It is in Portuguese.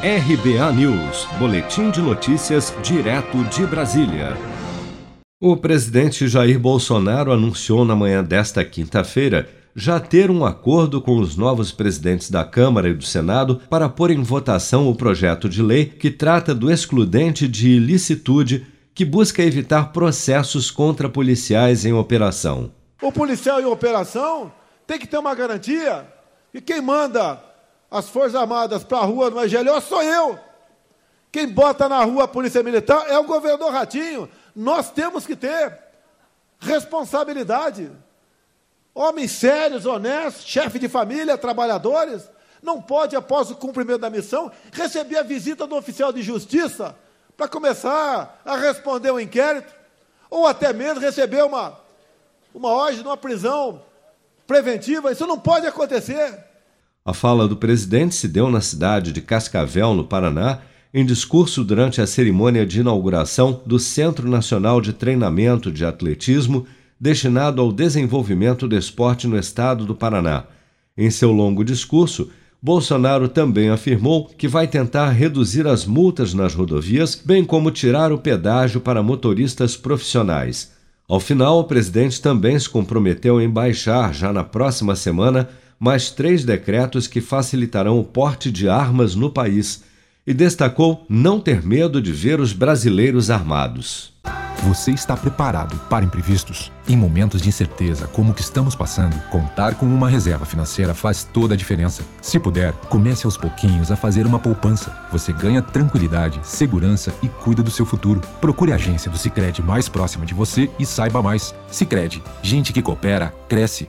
RBA News, Boletim de Notícias, direto de Brasília. O presidente Jair Bolsonaro anunciou na manhã desta quinta-feira já ter um acordo com os novos presidentes da Câmara e do Senado para pôr em votação o projeto de lei que trata do excludente de ilicitude que busca evitar processos contra policiais em operação. O policial em operação tem que ter uma garantia e quem manda as Forças Armadas para a rua no EGLO sou eu. Quem bota na rua a Polícia Militar é o governador Ratinho. Nós temos que ter responsabilidade. Homens sérios, honestos, chefe de família, trabalhadores, não pode, após o cumprimento da missão, receber a visita do oficial de justiça para começar a responder um inquérito, ou até mesmo receber uma, uma ordem de uma prisão preventiva. Isso não pode acontecer. A fala do presidente se deu na cidade de Cascavel, no Paraná, em discurso durante a cerimônia de inauguração do Centro Nacional de Treinamento de Atletismo, destinado ao desenvolvimento do esporte no estado do Paraná. Em seu longo discurso, Bolsonaro também afirmou que vai tentar reduzir as multas nas rodovias, bem como tirar o pedágio para motoristas profissionais. Ao final, o presidente também se comprometeu em baixar, já na próxima semana, mais três decretos que facilitarão o porte de armas no país e destacou não ter medo de ver os brasileiros armados. Você está preparado para imprevistos? Em momentos de incerteza como o que estamos passando, contar com uma reserva financeira faz toda a diferença. Se puder, comece aos pouquinhos a fazer uma poupança. Você ganha tranquilidade, segurança e cuida do seu futuro. Procure a agência do Sicredi mais próxima de você e saiba mais. Sicredi, gente que coopera cresce